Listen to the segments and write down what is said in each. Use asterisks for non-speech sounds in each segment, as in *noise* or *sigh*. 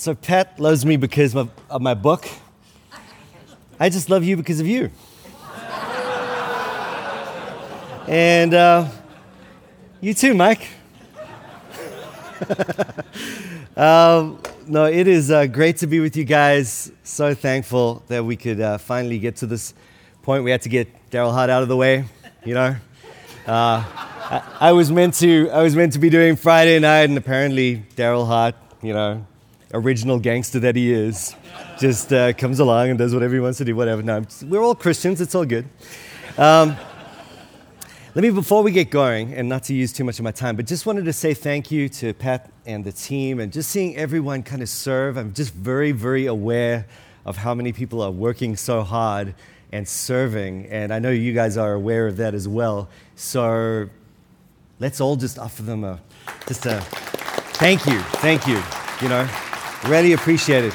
So Pat loves me because of, my book. I just love you because of you. and uh, you too, Mike. *laughs* um, no, it is uh, great to be with you guys. So thankful that we could uh, finally get to this point. We had to get Darryl Hart out of the way, you know. Uh, I, I, was meant to, I was meant to be doing Friday night, and apparently Darryl Hart, you know, original gangster that he is, just uh, comes along and does whatever he wants to do, whatever. No, we're all Christians, it's all good. Um, let me, before we get going, and not to use too much of my time, but just wanted to say thank you to Pat and the team, and just seeing everyone kind of serve. I'm just very, very aware of how many people are working so hard and serving, and I know you guys are aware of that as well. So let's all just offer them a, just a thank you, thank you, you know. Really appreciate it.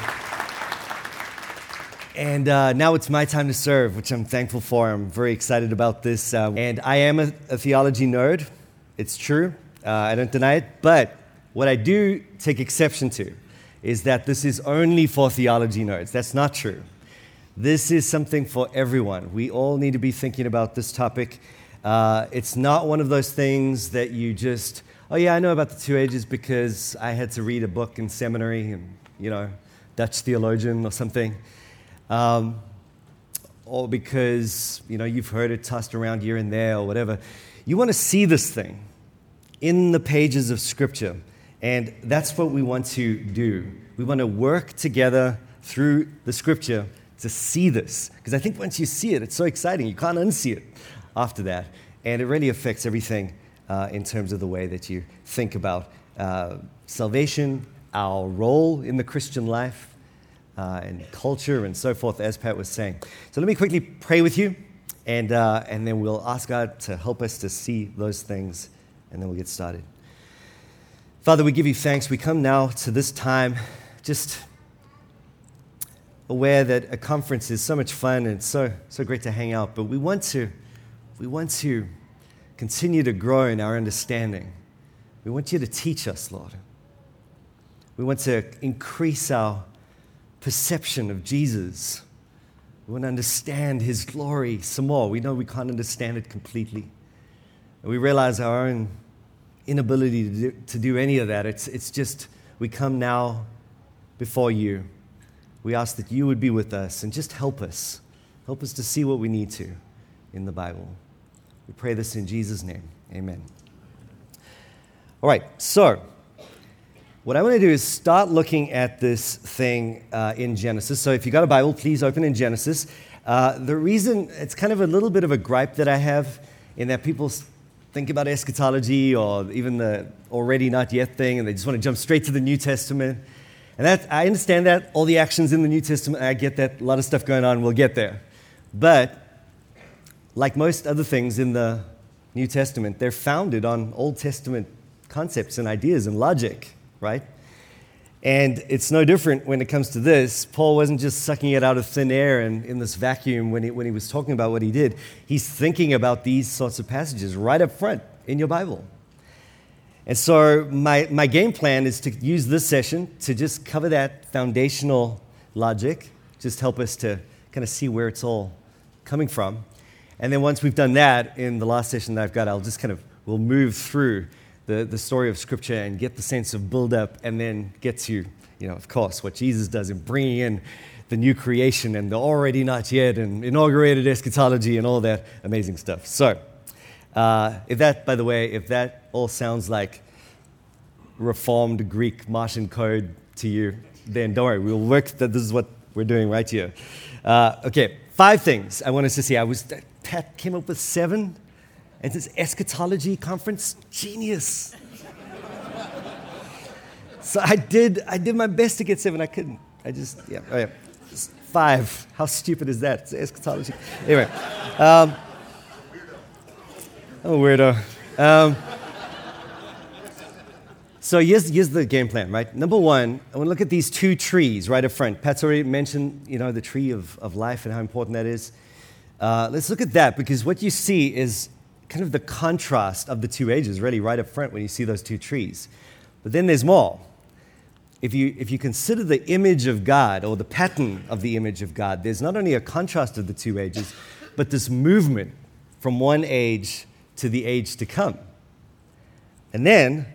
And uh, now it's my time to serve, which I'm thankful for. I'm very excited about this. Uh, and I am a, a, theology nerd. It's true. Uh, I don't deny it. But what I do take exception to is that this is only for theology nerds. That's not true. This is something for everyone. We all need to be thinking about this topic. Uh, it's not one of those things that you just oh yeah, I know about the two ages because I had to read a book in seminary and, you know, Dutch theologian or something. Um, or because, you know, you've heard it tossed around here and there or whatever. You want to see this thing in the pages of Scripture. And that's what we want to do. We want to work together through the Scripture to see this. Because I think once you see it, it's so exciting. You can't unsee it after that. And it really affects everything uh, in terms of the way that you think about uh, salvation, our role in the Christian life, uh, and culture, and so forth, as Pat was saying. So let me quickly pray with you, and, uh, and then we'll ask God to help us to see those things, and then we'll get started. Father, we give you thanks. We come now to this time just aware that a conference is so much fun and so, so great to hang out, but we want to, we want to continue to grow in our understanding. We want you to teach us, Lord. We want to increase our perception of Jesus. We want to understand his glory some more. We know we can't understand it completely. And we realize our own inability to do, to do any of that. It's, it's just, we come now before you. We ask that you would be with us and just help us. Help us to see what we need to in the Bible. We pray this in Jesus' name. Amen. All right, so what I want to do is start looking at this thing uh, in Genesis. So if you've got a Bible, please open in Genesis. Uh, the reason, it's kind of a little bit of a gripe that I have in that people think about eschatology or even the already not yet thing and they just want to jump straight to the New Testament. And that, I understand that, all the actions in the New Testament, I get that, a lot of stuff going on, we'll get there. But like most other things in the New Testament, they're founded on Old Testament concepts and ideas and logic, right? And it's no different when it comes to this. Paul wasn't just sucking it out of thin air and in this vacuum when he, when he was talking about what he did. He's thinking about these sorts of passages right up front in your Bible. And so, my, my game plan is to use this session to just cover that foundational logic, just help us to kind of see where it's all coming from. And then once we've done that, in the last session that I've got, I'll just kind of, we'll move through the, the story of Scripture and get the sense of build up and then get to, you know, of course, what Jesus does in bringing in the new creation and the already not yet and inaugurated eschatology and all that amazing stuff. So, uh, if that, by the way, if that all sounds like reformed Greek Martian code to you, then don't worry, we'll work that this is what we're doing right here. Uh, okay, five things I want us to see. I was Pat came up with seven. And this eschatology conference, genius. so I did, I did my best to get seven. I couldn't. I just, yeah, oh yeah. Just five. How stupid is that? It's eschatology. Anyway, um, I'm a weirdo. Um, so here's, here's the game plan, right? Number one, I want to look at these two trees right up front. Pat's already mentioned, you know, the tree of, of life and how important that is. Uh, let's look at that because what you see is kind of the contrast of the two ages, really, right up front when you see those two trees. But then there's more. if you, if you consider the image of God or the pattern of the image of God, there's not only a contrast of the two ages, but this movement from one age to the age to come. And then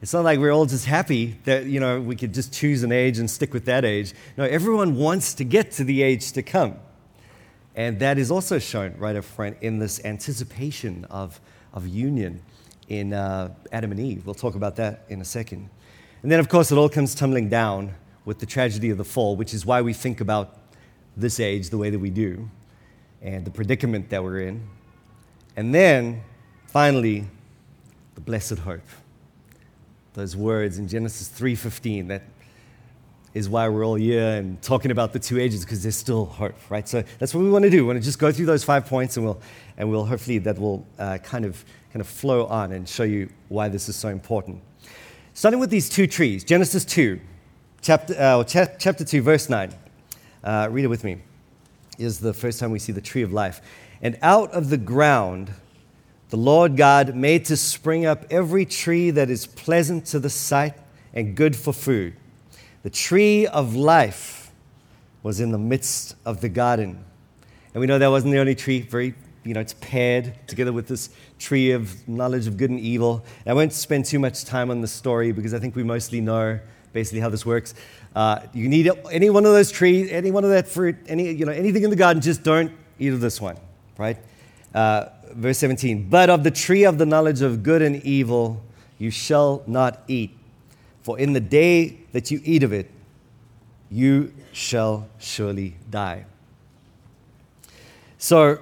it's not like we're all just happy that you know we could just choose an age and stick with that age. No, everyone wants to get to the age to come. And that is also shown right up front in this anticipation of, of union in uh, Adam and Eve. We'll talk about that in a second. And then, of course, it all comes tumbling down with the tragedy of the fall, which is why we think about this age the way that we do and the predicament that we're in. And then, finally, the blessed hope. Those words in Genesis 3:15 that is why we're all here and talking about the two ages because there's still hope, right? So that's what we want to do. We want to just go through those five points and we'll, and we'll hopefully that will uh, kind, of, kind of flow on and show you why this is so important. Starting with these two trees, Genesis 2, chapter, uh, chapter 2, verse 9. Uh, read it with me. Is the first time we see the tree of life. And out of the ground, the Lord God made to spring up every tree that is pleasant to the sight and good for food the tree of life was in the midst of the garden. And we know that wasn't the only tree, very, you know, it's paired together with this tree of knowledge of good and evil. And I won't spend too much time on the story because I think we mostly know basically how this works. Uh, you need any one of those trees, any one of that fruit, any, you know, anything in the garden, just don't eat of this one, right? Uh, verse 17, but of the tree of the knowledge of good and evil you shall not eat. For in the day that you eat of it, you shall surely die. So,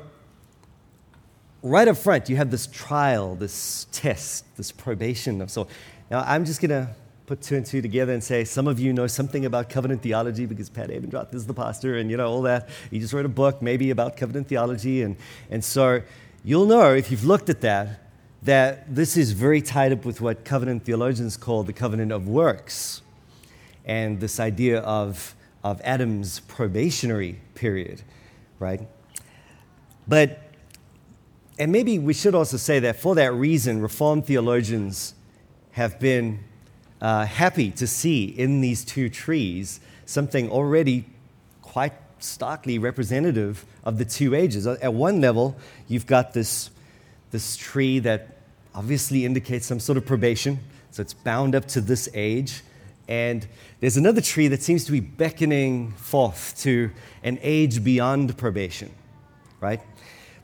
right up front, you have this trial, this test, this probation of so. Now, I'm just going to put two and two together and say some of you know something about covenant theology because Pat Abendroth is the pastor and you know all that. He just wrote a book maybe about covenant theology. And, and so you'll know if you've looked at that that this is very tied up with what covenant theologians call the covenant of works and this idea of, of Adam's probationary period, right? But, and maybe we should also say that for that reason, Reformed theologians have been uh, happy to see in these two trees something already quite starkly representative of the two ages. At one level, you've got this, this tree that obviously indicates some sort of probation. So it's bound up to this age. And there's another tree that seems to be beckoning forth to an age beyond probation, right?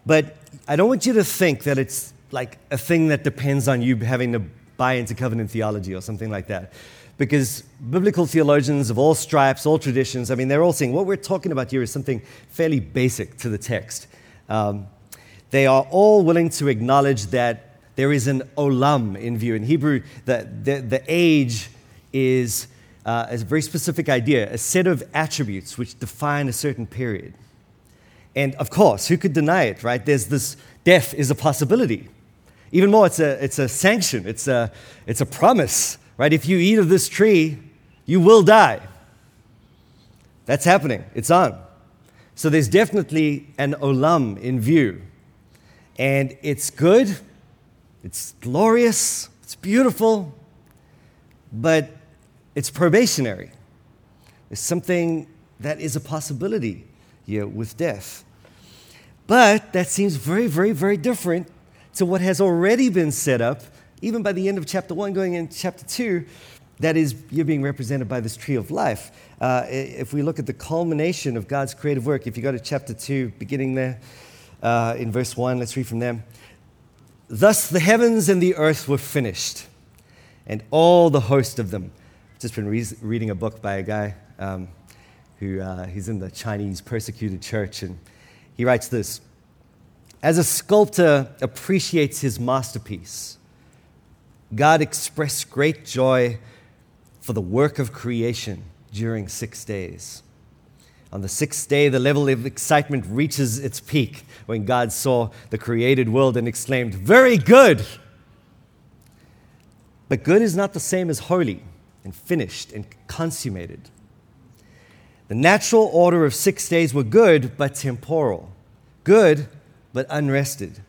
But I don't want you to think that it's like a thing that depends on you having to buy into covenant theology or something like that. Because biblical theologians of all stripes, all traditions, I mean, they're all saying what we're talking about here is something fairly basic to the text. Um, they are all willing to acknowledge that there is an olam in view. In Hebrew, the, the, the age is uh, a very specific idea, a set of attributes which define a certain period. And of course, who could deny it, right? There's this death is a possibility. Even more, it's a, it's a sanction, it's a, it's a promise, right? If you eat of this tree, you will die. That's happening, it's on. So there's definitely an olam in view. And it's good, it's glorious, it's beautiful, but it's probationary. It's something that is a possibility here with death. But that seems very, very, very different to what has already been set up, even by the end of chapter 1, going into chapter 2, that is, you're being represented by this tree of life. Uh, if we look at the culmination of God's creative work, if you go to chapter 2, beginning there uh, in verse 1, let's read from them. Thus the heavens and the earth were finished, and all the host of them. I've just been re- reading a book by a guy um, who uh, he's in the Chinese persecuted church, and he writes this As a sculptor appreciates his masterpiece, God expressed great joy for the work of creation during six days. On the sixth day, the level of excitement reaches its peak when God saw the created world and exclaimed, Very good! But good is not the same as holy and finished and consummated. The natural order of six days were good but temporal, good but unrested.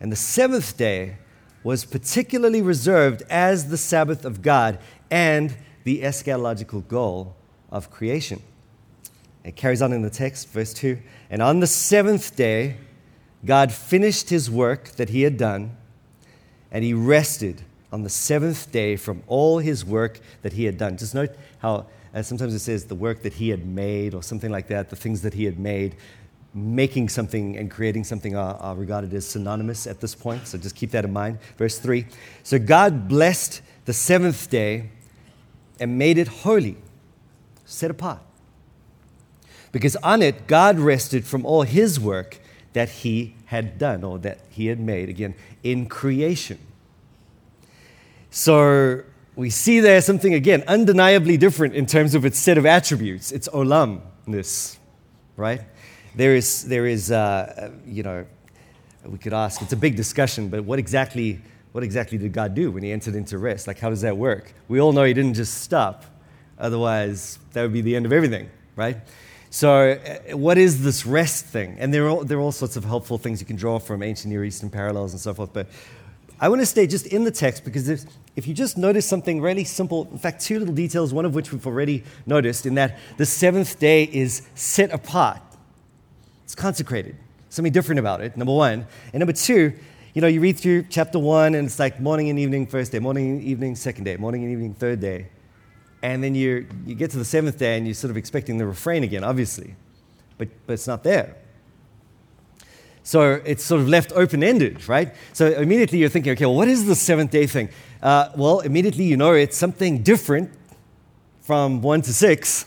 And the seventh day was particularly reserved as the Sabbath of God and the eschatological goal of creation. It carries on in the text, verse 2. And on the seventh day, God finished his work that he had done, and he rested on the seventh day from all his work that he had done. Just note how uh, sometimes it says the work that he had made or something like that, the things that he had made. Making something and creating something are, are regarded as synonymous at this point, so just keep that in mind. Verse 3 So God blessed the seventh day and made it holy, set apart. Because on it, God rested from all his work that he had done or that he had made, again, in creation. So we see there something, again, undeniably different in terms of its set of attributes, its olamness, right? There is, there is uh, you know, we could ask, it's a big discussion, but what exactly, what exactly did God do when he entered into rest? Like, how does that work? We all know he didn't just stop, otherwise, that would be the end of everything, right? So, uh, what is this rest thing? And there are, all, there are all sorts of helpful things you can draw from ancient Near Eastern parallels and so forth. But I want to stay just in the text because if, if you just notice something really simple, in fact, two little details, one of which we've already noticed, in that the seventh day is set apart, it's consecrated. Something different about it, number one. And number two, you know, you read through chapter one and it's like morning and evening, first day, morning and evening, second day, morning and evening, third day. And then you, you get to the seventh day and you're sort of expecting the refrain again, obviously. But, but it's not there. So it's sort of left open ended, right? So immediately you're thinking, okay, well, what is the seventh day thing? Uh, well, immediately you know it's something different from one to six,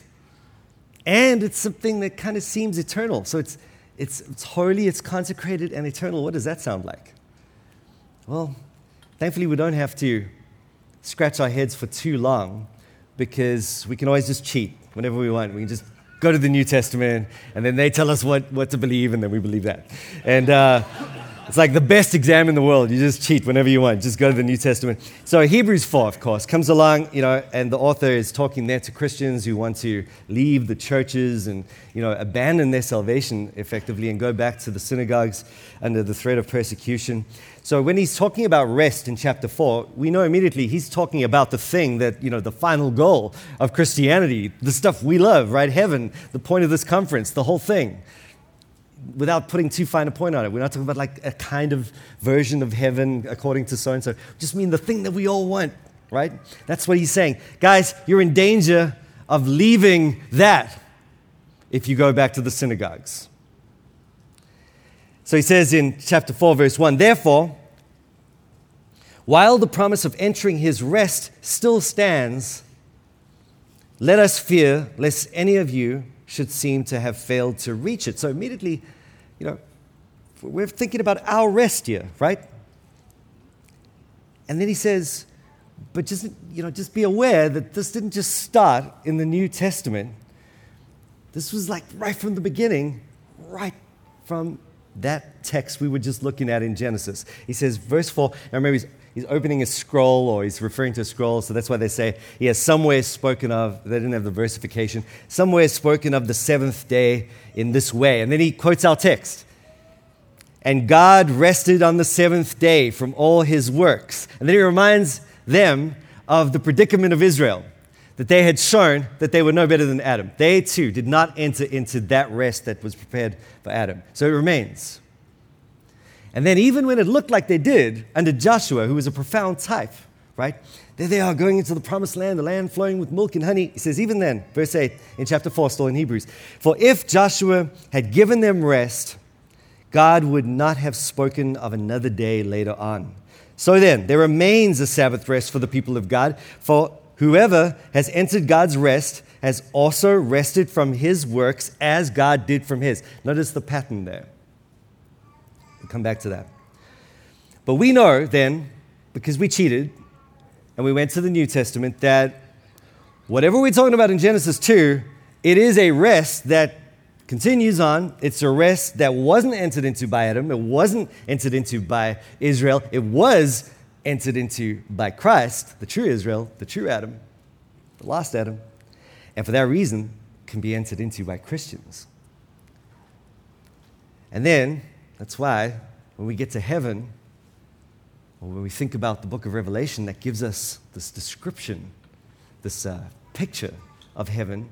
and it's something that kind of seems eternal. So it's, it's, it's holy, it's consecrated, and eternal. What does that sound like? Well, thankfully, we don't have to scratch our heads for too long because we can always just cheat whenever we want. We can just go to the New Testament, and then they tell us what, what to believe, and then we believe that. And uh, it's like the best exam in the world. You just cheat whenever you want. Just go to the New Testament. So Hebrews 4, of course, comes along, you know, and the author is talking there to Christians who want to leave the churches and, you know, abandon their salvation effectively and go back to the synagogues under the threat of persecution. So when he's talking about rest in chapter 4, we know immediately he's talking about the thing that, you know, the final goal of Christianity, the stuff we love, right? Heaven, the point of this conference, the whole thing. Without putting too fine a point on it, we're not talking about like a kind of version of heaven according to so and so. Just mean the thing that we all want, right? That's what he's saying. Guys, you're in danger of leaving that if you go back to the synagogues. So he says in chapter 4, verse 1 Therefore, while the promise of entering his rest still stands, let us fear lest any of you should seem to have failed to reach it. So immediately, you know, we're thinking about our rest here, right? And then he says, but just, you know, just be aware that this didn't just start in the New Testament. This was like right from the beginning, right from that text we were just looking at in Genesis. He says, verse 4, now remember, he's, he's opening a scroll or he's referring to a scroll, so that's why they say he has somewhere spoken of, they didn't have the versification, somewhere spoken of the seventh day in this way. And then he quotes our text. And God rested on the seventh day from all his works. And then he reminds them of the predicament of Israel that they had shown that they were no better than Adam. They too did not enter into that rest that was prepared for Adam. So it remains. And then, even when it looked like they did under Joshua, who was a profound type, right? There they are going into the promised land, the land flowing with milk and honey. He says, even then, verse 8 in chapter 4, still in Hebrews, for if Joshua had given them rest, God would not have spoken of another day later on. So then, there remains a Sabbath rest for the people of God, for Whoever has entered God's rest has also rested from his works as God did from his. Notice the pattern there. Come back to that. But we know then, because we cheated and we went to the New Testament, that whatever we're talking about in Genesis 2, it is a rest that continues on. It's a rest that wasn't entered into by Adam, it wasn't entered into by Israel, it was entered into by Christ, the true Israel, the true Adam, the last Adam, and for that reason can be entered into by Christians. And then, that's why when we get to heaven, or when we think about the book of Revelation, that gives us this description this uh, picture of heaven,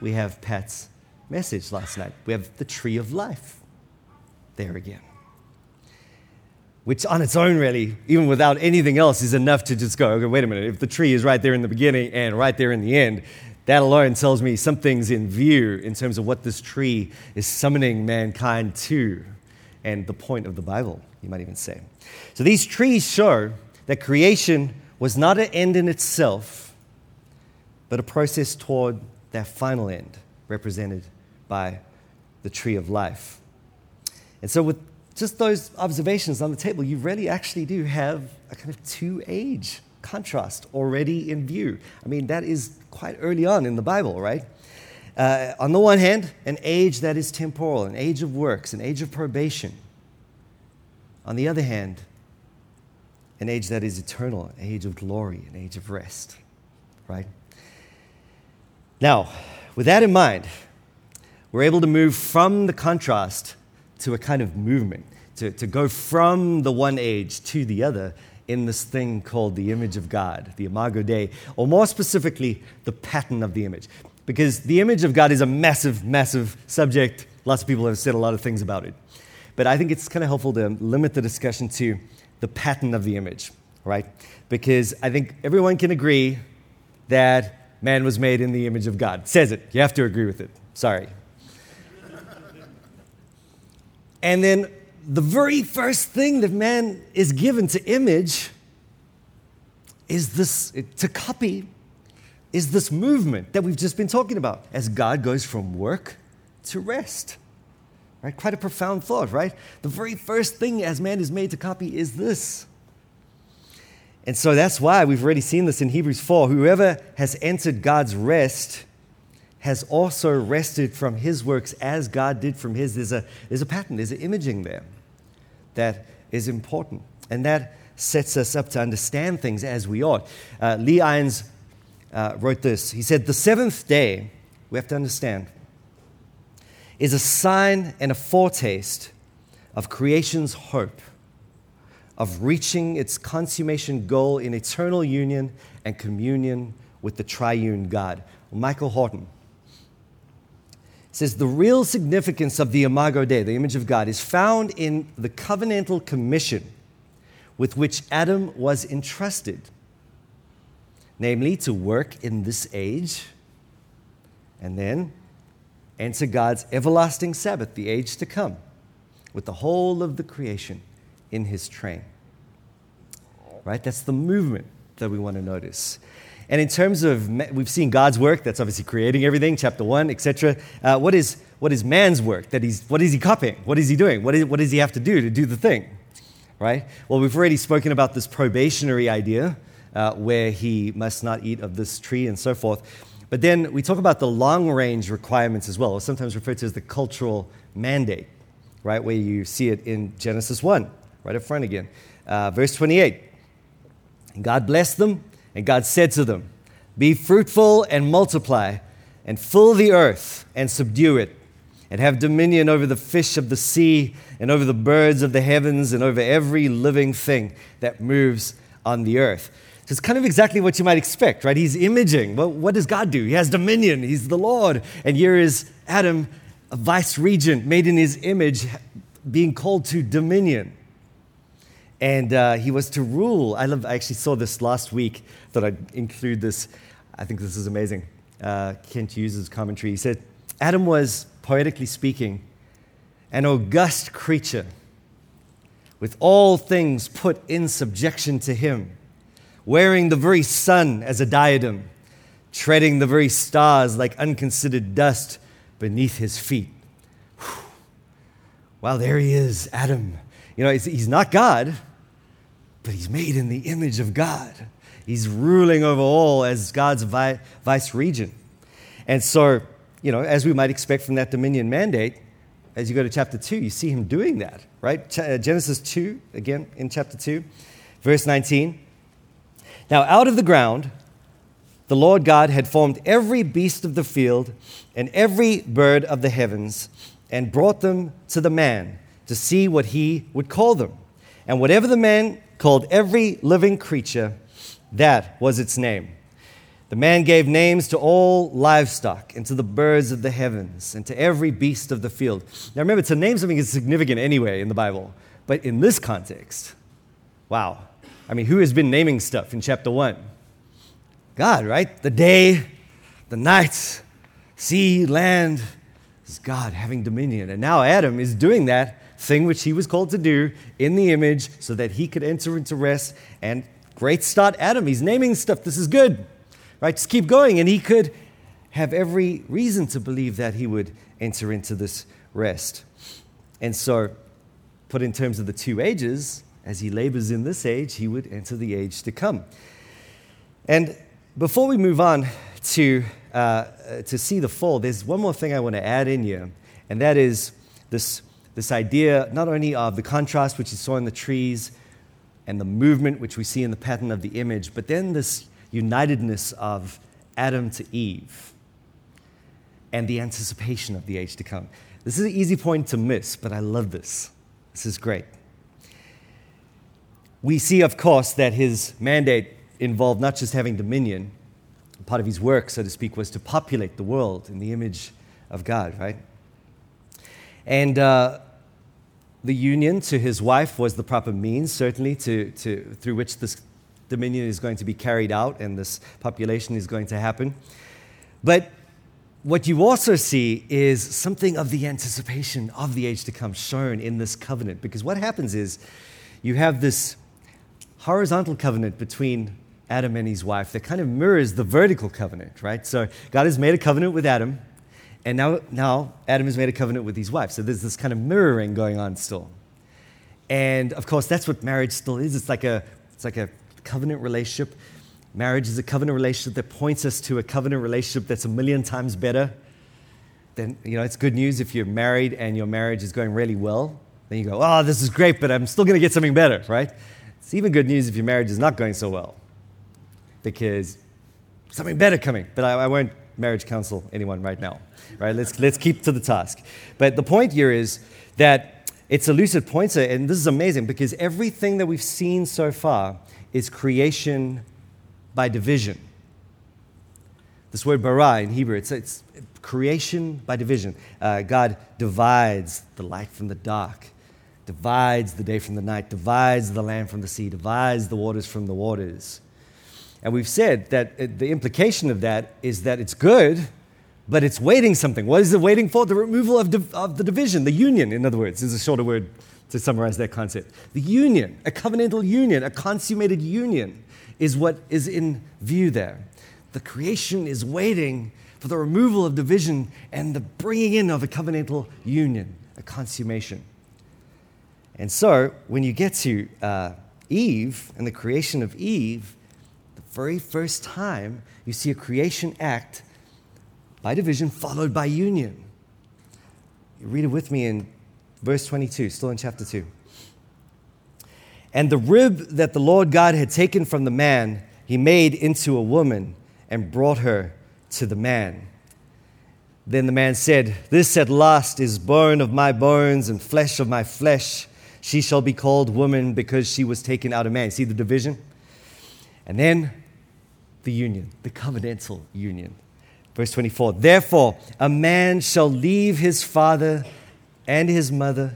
we have Pat's message last night. We have the tree of life there again. Which, on its own, really, even without anything else, is enough to just go, okay, wait a minute. If the tree is right there in the beginning and right there in the end, that alone tells me something's in view in terms of what this tree is summoning mankind to and the point of the Bible, you might even say. So these trees show that creation was not an end in itself, but a process toward that final end, represented by the tree of life. And so, with just those observations on the table, you really actually do have a kind of two age contrast already in view. I mean, that is quite early on in the Bible, right? Uh, on the one hand, an age that is temporal, an age of works, an age of probation. On the other hand, an age that is eternal, an age of glory, an age of rest, right? Now, with that in mind, we're able to move from the contrast to a kind of movement, to, to go from the one age to the other in this thing called the image of God, the Imago Dei, or more specifically, the pattern of the image. Because the image of God is a massive, massive subject. Lots of people have said a lot of things about it. But I think it's kind of helpful to limit the discussion to the pattern of the image, right? Because I think everyone can agree that man was made in the image of God. Says it. You have to agree with it. Sorry. and then the very first thing that man is given to image is this, to copy, is this movement that we've just been talking about as God goes from work to rest. Right? Quite a profound thought, right? The very first thing as man is made to copy is this. And so that's why we've already seen this in Hebrews 4. Whoever has entered God's rest has also rested from his works as God did from his. There's a, there's a pattern, there's an imaging there that is important. And that sets us up to understand things as we ought. Uh, Lee Irons uh, wrote this. He said, The seventh day, we have to understand, is a sign and a foretaste of creation's hope of reaching its consummation goal in eternal union and communion with the triune God. Michael Horton says the real significance of the Imago Dei, the image of God, is found in the covenantal commission with which Adam was entrusted, namely to work in this age and then enter God's everlasting Sabbath, the age to come, with the whole of the creation in his train. Right? That's the movement that we want to notice. And in terms of, we've seen God's work, that's obviously creating everything, chapter one, etc. Uh, what, is, what is man's work? That he's, what is he copying? What is he doing? What, is, what does he have to do to do the thing? Right? Well, we've already spoken about this probationary idea uh, where he must not eat of this tree and so forth. But then we talk about the long range requirements as well, or sometimes referred to as the cultural mandate, right? Where you see it in Genesis 1, right up front again. Uh, verse 28. God blessed them and God said to them, Be fruitful and multiply, and fill the earth and subdue it, and have dominion over the fish of the sea, and over the birds of the heavens, and over every living thing that moves on the earth. So it's kind of exactly what you might expect, right? He's imaging. Well, what does God do? He has dominion, He's the Lord. And here is Adam, a vice regent made in His image, being called to dominion and uh, he was to rule. I love. I actually saw this last week. Thought I'd include this. I think this is amazing. Uh, Kent Hughes' commentary. He said, Adam was poetically speaking an august creature, with all things put in subjection to him, wearing the very sun as a diadem, treading the very stars like unconsidered dust beneath his feet. Whew. Well, there he is, Adam you know, he's not God, but he's made in the image of God. He's ruling over all as God's vice regent. And so, you know, as we might expect from that dominion mandate, as you go to chapter 2, you see him doing that, right? Uh, Genesis 2, again in chapter 2, verse 19. Now, out of the ground, the Lord God had formed every beast of the field and every bird of the heavens and brought them to the man to see what he would call them. And whatever the man called every living creature, that was its name. The man gave names to all livestock, and to the birds of the heavens, and to every beast of the field. Now remember, to name something is significant anyway in the Bible, but in this context, wow. I mean, who has been naming stuff in chapter 1? God, right? The day, the night, sea, land, is God having dominion. And now Adam is doing that thing which he was called to do in the image so that he could enter into rest. And great start, Adam. He's naming stuff. This is good right? Just keep going. And he could have every reason to believe that he would enter into this rest. And so, put in terms of the two ages, as he labors in this age, he would enter the age to come. And before we move on to, uh, to see the fall, there's one more thing I want to add in here, and that is this, this idea not only of the contrast which you saw in the trees and the movement which we see in the pattern of the image, but then this unitedness of Adam to Eve and the anticipation of the age to come. This is an easy point to miss, but I love this. This is great. We see, of course, that his mandate involved not just having dominion, part of his work, so to speak, was to populate the world in the image of God, right? And uh, the union to his wife was the proper means, certainly, to, to, through which this dominion is going to be carried out and this population is going to happen. But what you also see is something of the anticipation of the age to come shown in this covenant. Because what happens is you have this horizontal covenant between Adam and his wife that kind of mirrors the vertical covenant, right? So God has made a covenant with Adam, and now, now Adam has made a covenant with his wife. So there's this kind of mirroring going on still. And of course, that's what marriage still is. It's like a, it's like a covenant relationship. Marriage is a covenant relationship that points us to a covenant relationship that's a million times better. Then, you know, it's good news if you're married and your marriage is going really well. Then you go, oh, this is great, but I'm still going to get something better, right? It's even good news if your marriage is not going so well because something better coming. But I, I won't marriage counsel anyone right now, right? Let's, let's keep to the task. But the point here is that it's a lucid pointer, and this is amazing because everything that we've seen so far is creation by division. This word bara in Hebrew, it's, it's creation by division. Uh, God divides the light from the dark, divides the day from the night, divides the land from the sea, divides the waters from the waters. And we've said that uh, the implication of that is that it's good, but it's waiting something. What is it waiting for? The removal of, div- of the division, the union, in other words, is a shorter word to summarize that concept. The union, a covenantal union, a consummated union, is what is in view there. The creation is waiting for the removal of division and the bringing in of a covenantal union, a consummation. And so, when you get to uh, Eve and the creation of Eve, very first time you see a creation act by division followed by union. You read it with me in Verse 22, still in chapter 2. And the rib that the Lord God had taken from the man, he made into a woman and brought her to the man. Then the man said, This at last is bone of my bones and flesh of my flesh. She shall be called woman because she was taken out of man. See the division? And then the union, the covenantal union. Verse 24 Therefore, a man shall leave his father and his mother,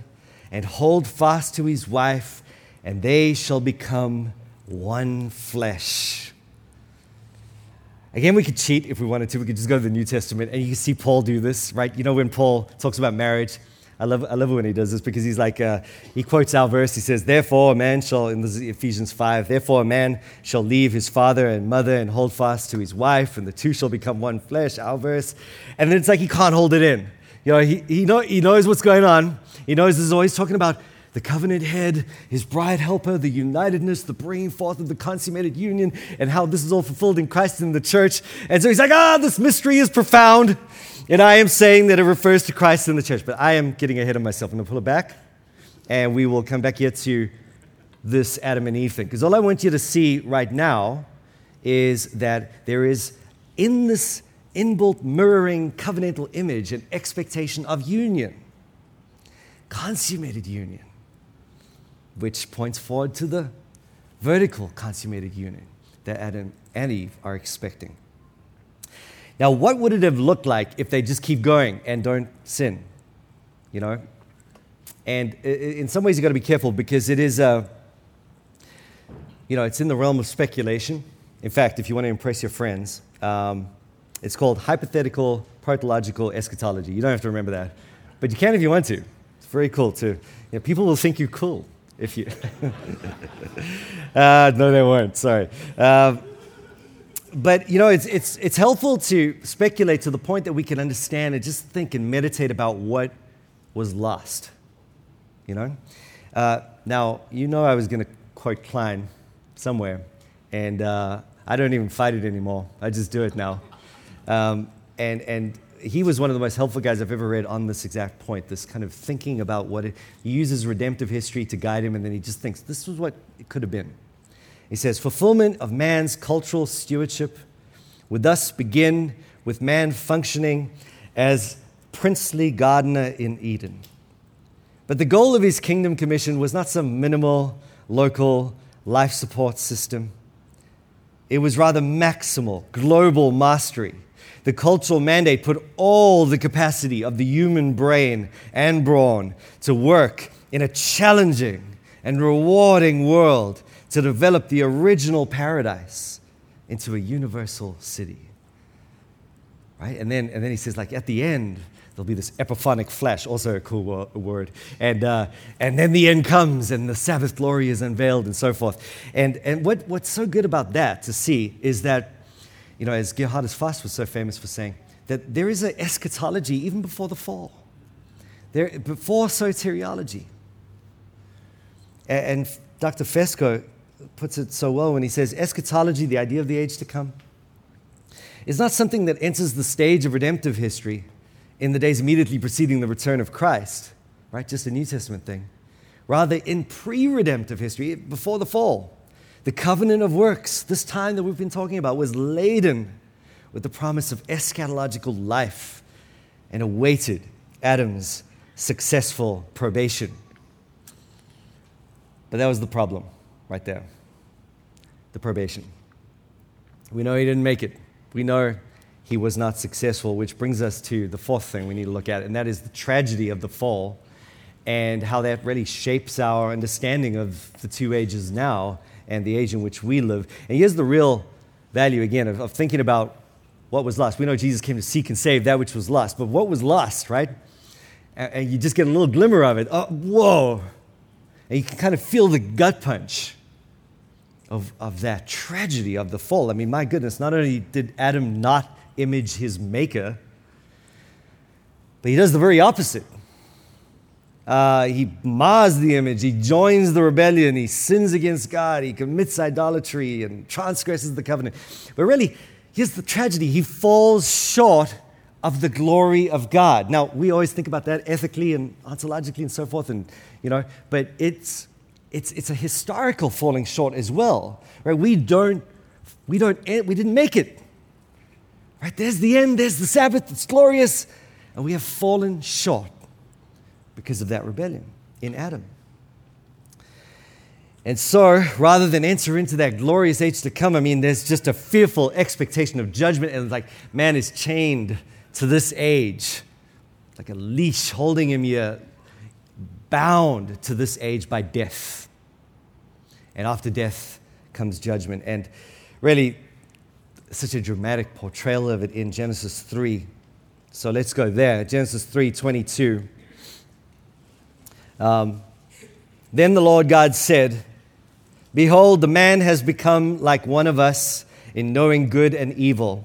and hold fast to his wife, and they shall become one flesh. Again, we could cheat if we wanted to. We could just go to the New Testament and you can see Paul do this, right? You know, when Paul talks about marriage, I love, I love it when he does this because he's like, uh, he quotes our verse. He says, Therefore, a man shall, in Ephesians 5, therefore, a man shall leave his father and mother and hold fast to his wife, and the two shall become one flesh, our verse. And then it's like he can't hold it in. You know, he, he, know, he knows what's going on. He knows this is always talking about the covenant head, his bride helper, the unitedness, the bringing forth of the consummated union, and how this is all fulfilled in Christ and the church. And so he's like, ah, this mystery is profound. And I am saying that it refers to Christ and the church, but I am getting ahead of myself. I'm going to pull it back, and we will come back here to this Adam and Eve thing. Because all I want you to see right now is that there is in this inbuilt mirroring covenantal image an expectation of union, consummated union, which points forward to the vertical consummated union that Adam and Eve are expecting. Now, what would it have looked like if they just keep going and don't sin? You know? And in some ways, you've got to be careful because it is, uh, you know, it's in the realm of speculation. In fact, if you want to impress your friends, um, it's called hypothetical protological eschatology. You don't have to remember that, but you can if you want to. It's very cool too. You know, people will think you're cool if you. *laughs* uh, no, they won't. Sorry. Uh, but you know, it's, it's, it's helpful to speculate to the point that we can understand and just think and meditate about what was lost. You know? Uh, now, you know I was going to quote Kline somewhere, and uh, I don't even fight it anymore. I just do it now. Um, and, and he was one of the most helpful guys I've ever read on this exact point, this kind of thinking about what it, he uses redemptive history to guide him, and then he just thinks, this was what it could have been. He says, fulfillment of man's cultural stewardship would thus begin with man functioning as princely gardener in Eden. But the goal of his kingdom commission was not some minimal local life support system. It was rather maximal, global mastery. The cultural mandate put all the capacity of the human brain and brawn to work in a challenging and rewarding world to develop the original paradise into a universal city. Right? And then, and then he says, like, at the end, there'll be this epiphanic flash, also a cool word. And, uh, and then the end comes and the Sabbath glory is unveiled and so forth. And, and what, what's so good about that to see is that, you know, as Geerhardus Vos was so famous for saying, that there is an eschatology even before the fall, there, before soteriology. And, and Dr. Fesko puts it so well when he says eschatology, the idea of the age to come, is not something that enters the stage of redemptive history in the days immediately preceding the return of Christ, right? Just a New Testament thing. Rather, in pre redemptive history, before the fall, the covenant of works, this time that we've been talking about, was laden with the promise of eschatological life and awaited Adam's successful probation. But that was the problem right there the probation. We know he didn't make it. We know he was not successful, which brings us to the fourth thing we need to look at, and that is the tragedy of the fall and how that really shapes our understanding of the two ages now and the age in which we live. And here's the real value, again, of, of thinking about what was lost. We know Jesus came to seek and save that which was lost, but what was lost, right? And, and you just get a little glimmer of it. Oh, whoa. And you can kind of feel the gut punch of, of that tragedy of the fall. I mean, my goodness, not only did Adam not image his maker, but he does the very opposite. Uh, he mars the image, he joins the rebellion, he sins against God, he commits idolatry and transgresses the covenant. But really, here's the tragedy he falls short of the glory of God. Now, we always think about that ethically and ontologically and so forth, and you know, but it's it's, it's a historical falling short as well. Right? We don't, we don't, eh, we didn't make it. Right? There's the end, there's the Sabbath, it's glorious, and we have fallen short because of that rebellion in Adam. And so, rather than enter into that glorious age to come, I mean, there's just a fearful expectation of judgment, and like man is chained to this age, like a leash holding him here bound to this age by death. And after death comes judgment. And really, such a dramatic portrayal of it in Genesis 3. So let's go there. Genesis 3 22. Um, then the Lord God said, Behold, the man has become like one of us in knowing good and evil.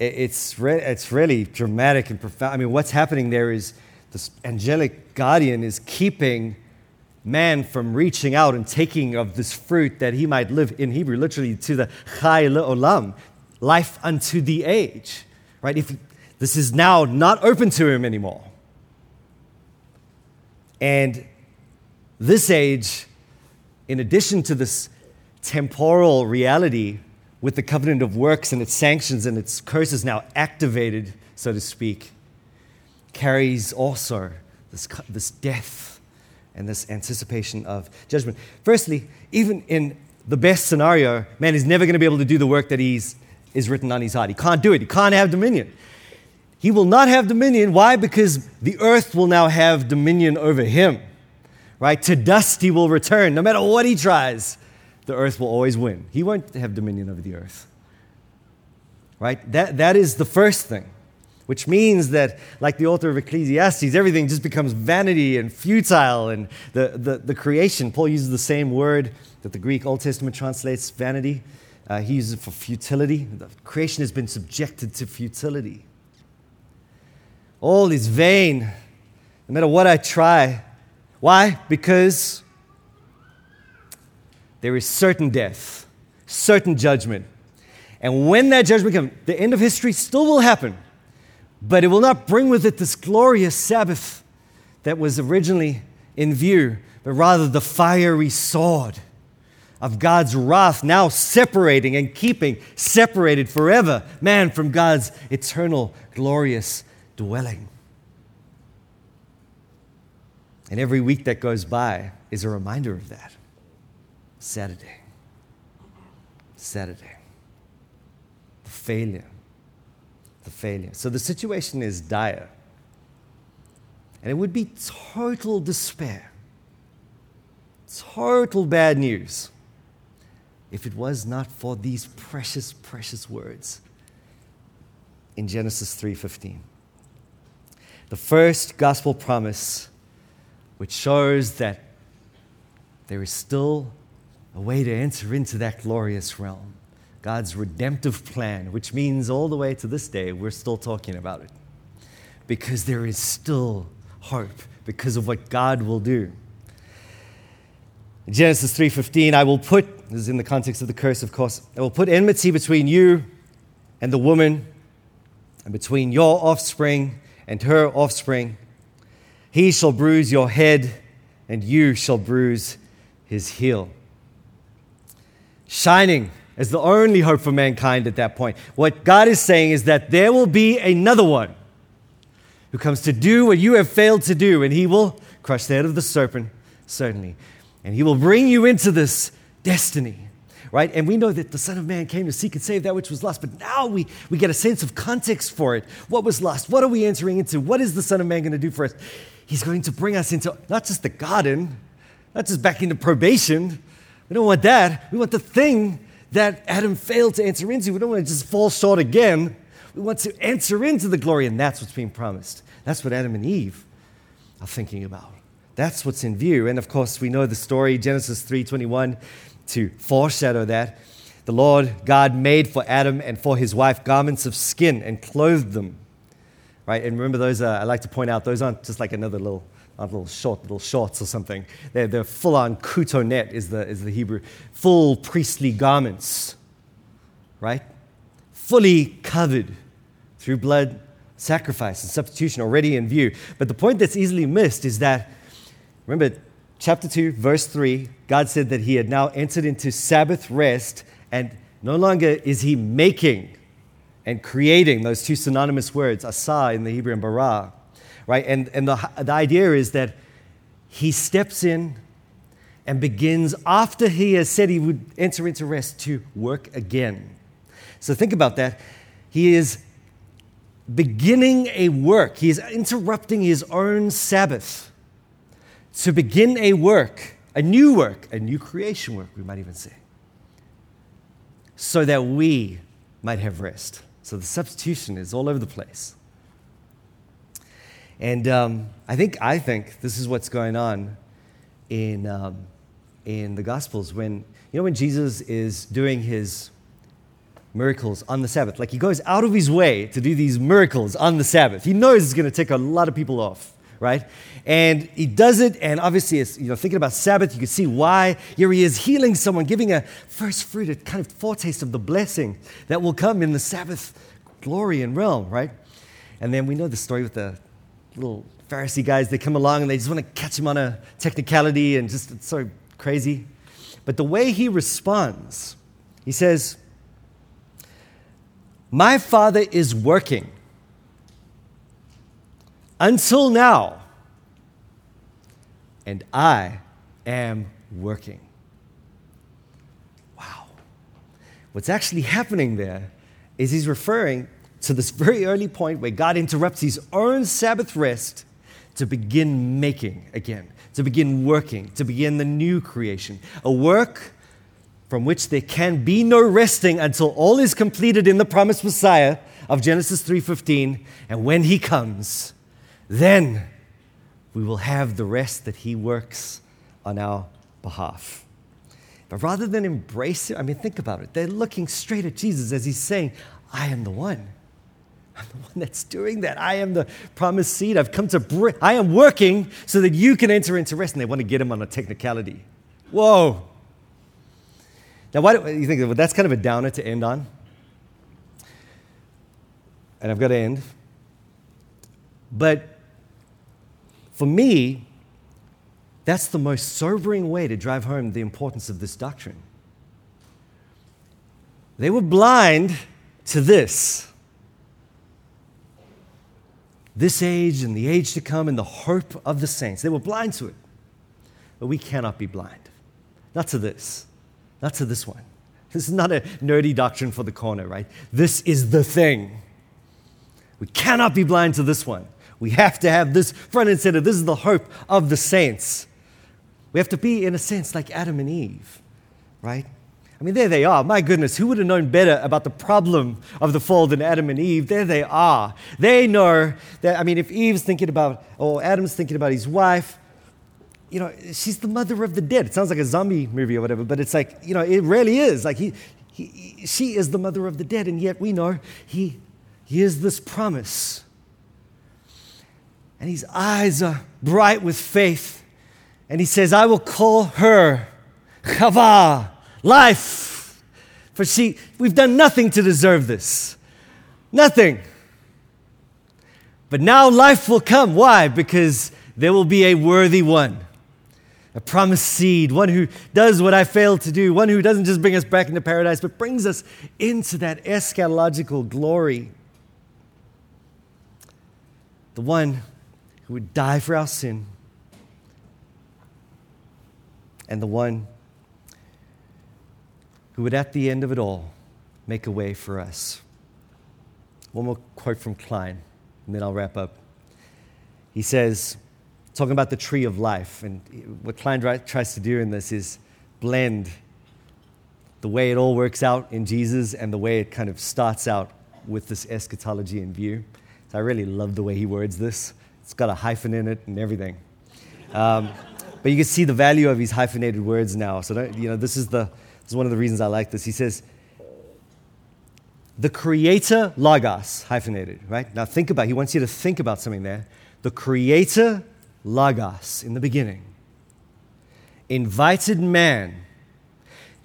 it's, re- it's really dramatic and profound. I mean, what's happening there is this angelic guardian is keeping man from reaching out and taking of this fruit that he might live in Hebrew, literally to the chai le'olam, life unto the age, right? If This is now not open to him anymore. And this age, in addition to this temporal reality with the covenant of works and its sanctions and its curses now activated, so to speak, carries also this, this death and this anticipation of judgment. Firstly, even in the best scenario, man is never going to be able to do the work that he's is written on his heart. He can't do it. He can't have dominion. He will not have dominion. Why? Because the earth will now have dominion over him. Right? To dust he will return. No matter what he tries, the earth will always win. He won't have dominion over the earth. Right? That, that is the first thing which means that, like the author of Ecclesiastes, everything just becomes vanity and futile. And the, the, the creation, Paul uses the same word that the Greek Old Testament translates vanity. Uh, he uses it for futility. The creation has been subjected to futility. All is vain, no matter what I try. Why? Because there is certain death, certain judgment. And when that judgment comes, the end of history still will happen. But it will not bring with it this glorious Sabbath that was originally in view, but rather the fiery sword of God's wrath, now separating and keeping separated forever man from God's eternal, glorious dwelling. And every week that goes by is a reminder of that. Saturday. Saturday. The failure the failure. So the situation is dire. And it would be total despair, total bad news, if it was not for these precious, precious words in Genesis 3:15. The first gospel promise which shows that there is still a way to enter into that glorious realm. God's redemptive plan, which means all the way to this day, we're still talking about it. Because there is still hope because of what God will do. Genesis 3:15, I will put, this is in the context of the curse, of course, I will put enmity between you and the woman, and between your offspring and her offspring. He shall bruise your head, and you shall bruise his heel. Shining as the only hope for mankind at that point. What God is saying is that there will be another one who comes to do what you have failed to do, and he will crush the head of the serpent, certainly. And he will bring you into this destiny, right? And we know that the Son of Man came to seek and save that which was lost, but now we, we get a sense of context for it. What was lost? What are we entering into? What is the Son of Man going to do for us? He's going to bring us into not just the garden, not just back into probation. We don't want that. We want the thing that Adam failed to enter into. We don't want to just fall short again. We want to enter into the glory, and that's what's being promised. That's what Adam and Eve are thinking about. That's what's in view. And of course, we know the story, Genesis 3:21, to foreshadow that. The Lord God made for Adam and for his wife garments of skin and clothed them. Right? And remember, those are, I like to point out, those aren't just like another little little short little shorts or something. They're, they're full on kutonet is the, is the Hebrew, full priestly garments, right? Fully covered through blood sacrifice and substitution already in view. But the point that's easily missed is that, remember, chapter 2, verse 3, God said that he had now entered into Sabbath rest, and no longer is he making and creating those two synonymous words, asa in the Hebrew and bara right? And, and the, the idea is that he steps in and begins, after he has said he would enter into rest, to work again. So think about that. He is beginning a work, he is interrupting his own Sabbath to begin a work, a new work, a new creation work, we might even say, so that we might have rest. So the substitution is all over the place. And um, I, think, I think this is what's going on in, um, in the Gospels when, you know, when Jesus is doing his miracles on the Sabbath. Like he goes out of his way to do these miracles on the Sabbath. He knows it's going to take a lot of people off, right? And he does it, and obviously, it's, you know, thinking about Sabbath, you can see why. Here he is healing someone, giving a first fruit, a kind of foretaste of the blessing that will come in the Sabbath glory and realm, right? And then we know the story with the little Pharisee guys. They come along and they just want to catch him on a technicality and just, it's so crazy. But the way he responds, he says, My father is working until now, and I am working. Wow. What's actually happening there is he's referring to this very early point where God interrupts his own Sabbath rest to begin making again, to begin working, to begin the new creation. A work from which there can be no resting until all is completed in the promised Messiah of Genesis 3:15, and when he comes, then we will have the rest that he works on our behalf. But rather than embrace it, I mean, think about it. They're looking straight at Jesus as he's saying, I am the one. I'm the one that's doing that. I am the promised seed. I've come to bring, I am working so that you can enter into rest. And they want to get him on a technicality. Whoa. Now, why do you think well, that's kind of a downer to end on? And I've got to end. But for me, that's the most sobering way to drive home the importance of this doctrine. They were blind to this this age and the age to come and the hope of the saints. They were blind to it. But we cannot be blind. Not to this. Not to this one. *laughs* This is not a nerdy doctrine for the corner, right? This is the thing. We cannot be blind to this one. We have to have this front and center. This is the hope of the saints. We have to be, in a sense, like Adam and Eve, right? I mean, there they are. My goodness, who would have known better about the problem of the fall than Adam and Eve? There they are. They know that, I mean, if Eve's thinking about, or Adam's thinking about his wife, you know, she's the mother of the dead. It sounds like a zombie movie or whatever, but it's like, you know, it really is. Like, he, he, she is the mother of the dead, and yet we know he, he is this promise. And his eyes are bright with faith. And he says, I will call her Chava life. For see, we've done nothing to deserve this. Nothing. But now life will come. Why? Because there will be a worthy one, a promised seed, one who does what I failed to do, one who doesn't just bring us back into paradise, but brings us into that eschatological glory. The one who would die for our sin, and the one who would, at the end of it all, make a way for us. One more quote from Kline, and then I'll wrap up. He says, talking about the tree of life, and what Kline tries to do in this is blend the way it all works out in Jesus and the way it kind of starts out with this eschatology in view. So I really love the way he words this. It's got a hyphen in it and everything. Um, but you can see the value of his hyphenated words now. So, you know, this is the is one of the reasons I like this. He says, the creator logos, hyphenated, right? Now think about, he wants you to think about something there. The creator logos in the beginning invited man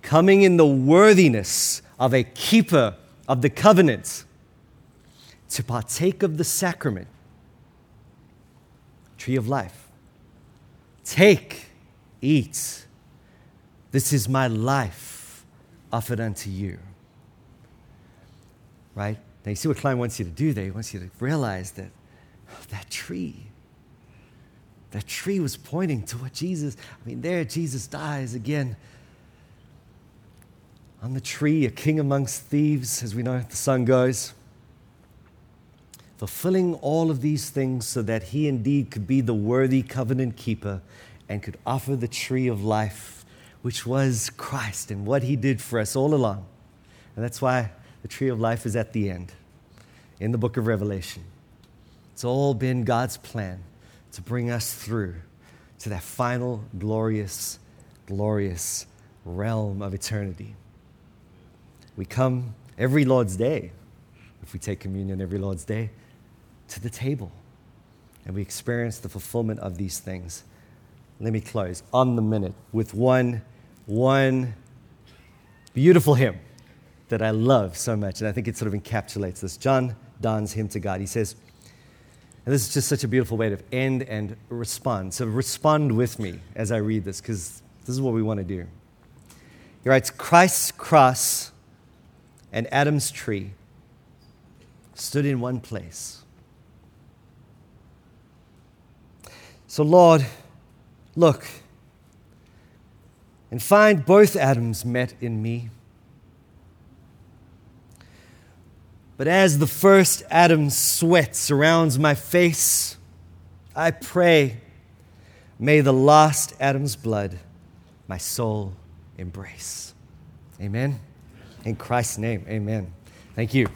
coming in the worthiness of a keeper of the covenant to partake of the sacrament, tree of life. Take, eat. This is my life offered unto you. Right? Now, you see what Kline wants you to do there? He wants you to realize that oh, that tree, that tree was pointing to what Jesus, I mean, there Jesus dies again. On the tree, a king amongst thieves, as we know, the song goes. Fulfilling all of these things so that he indeed could be the worthy covenant keeper and could offer the tree of life which was Christ and what he did for us all along. And that's why the tree of life is at the end in the book of Revelation. It's all been God's plan to bring us through to that final glorious, glorious realm of eternity. We come every Lord's Day, if we take communion every Lord's Day, to the table and we experience the fulfillment of these things. Let me close on the minute with one one beautiful hymn that I love so much, and I think it sort of encapsulates this. John Donne's hymn to God. He says, And this is just such a beautiful way to end and respond. So respond with me as I read this, because this is what we want to do. He writes Christ's cross and Adam's tree stood in one place. So, Lord, look and find both Adams met in me. But as the first Adam's sweat surrounds my face, I pray, may the last Adam's blood my soul embrace. Amen. In Christ's name, amen. Thank you.